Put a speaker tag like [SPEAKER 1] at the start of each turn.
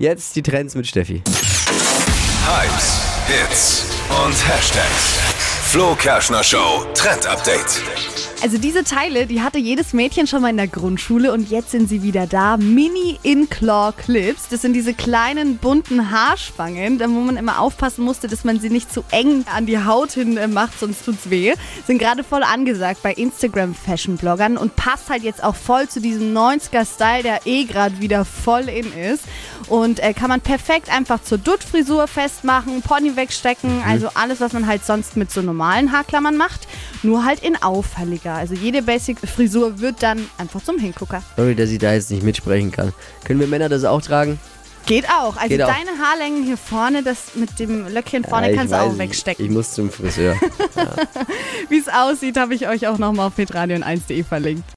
[SPEAKER 1] Jetzt die Trends mit Steffi.
[SPEAKER 2] Hypes, Hits und Hashtags. Flo Kerschner Show Trend Update.
[SPEAKER 3] Also diese Teile, die hatte jedes Mädchen schon mal in der Grundschule und jetzt sind sie wieder da. Mini In-Claw Clips. Das sind diese kleinen bunten Haarspangen, da wo man immer aufpassen musste, dass man sie nicht zu eng an die Haut hin äh, macht, sonst tut's weh. Sind gerade voll angesagt bei Instagram Fashion Bloggern und passt halt jetzt auch voll zu diesem 90er Style, der eh gerade wieder voll in ist und äh, kann man perfekt einfach zur Dutt-Frisur festmachen, Pony wegstecken, also alles, was man halt sonst mit so normalen Haarklammern macht, nur halt in auffälliger. Also jede Basic-Frisur wird dann einfach zum Hingucker.
[SPEAKER 1] Sorry, dass ich da jetzt nicht mitsprechen kann. Können wir Männer das auch tragen?
[SPEAKER 3] Geht auch. Also
[SPEAKER 1] Geht auch.
[SPEAKER 3] deine Haarlängen hier vorne, das mit dem Löckchen vorne
[SPEAKER 1] Ja, ich
[SPEAKER 3] kannst du auch
[SPEAKER 1] ich-
[SPEAKER 3] wegstecken.
[SPEAKER 1] Ich muss zum Friseur.
[SPEAKER 3] Wie es aussieht, habe ich euch auch nochmal auf petradion1.de verlinkt.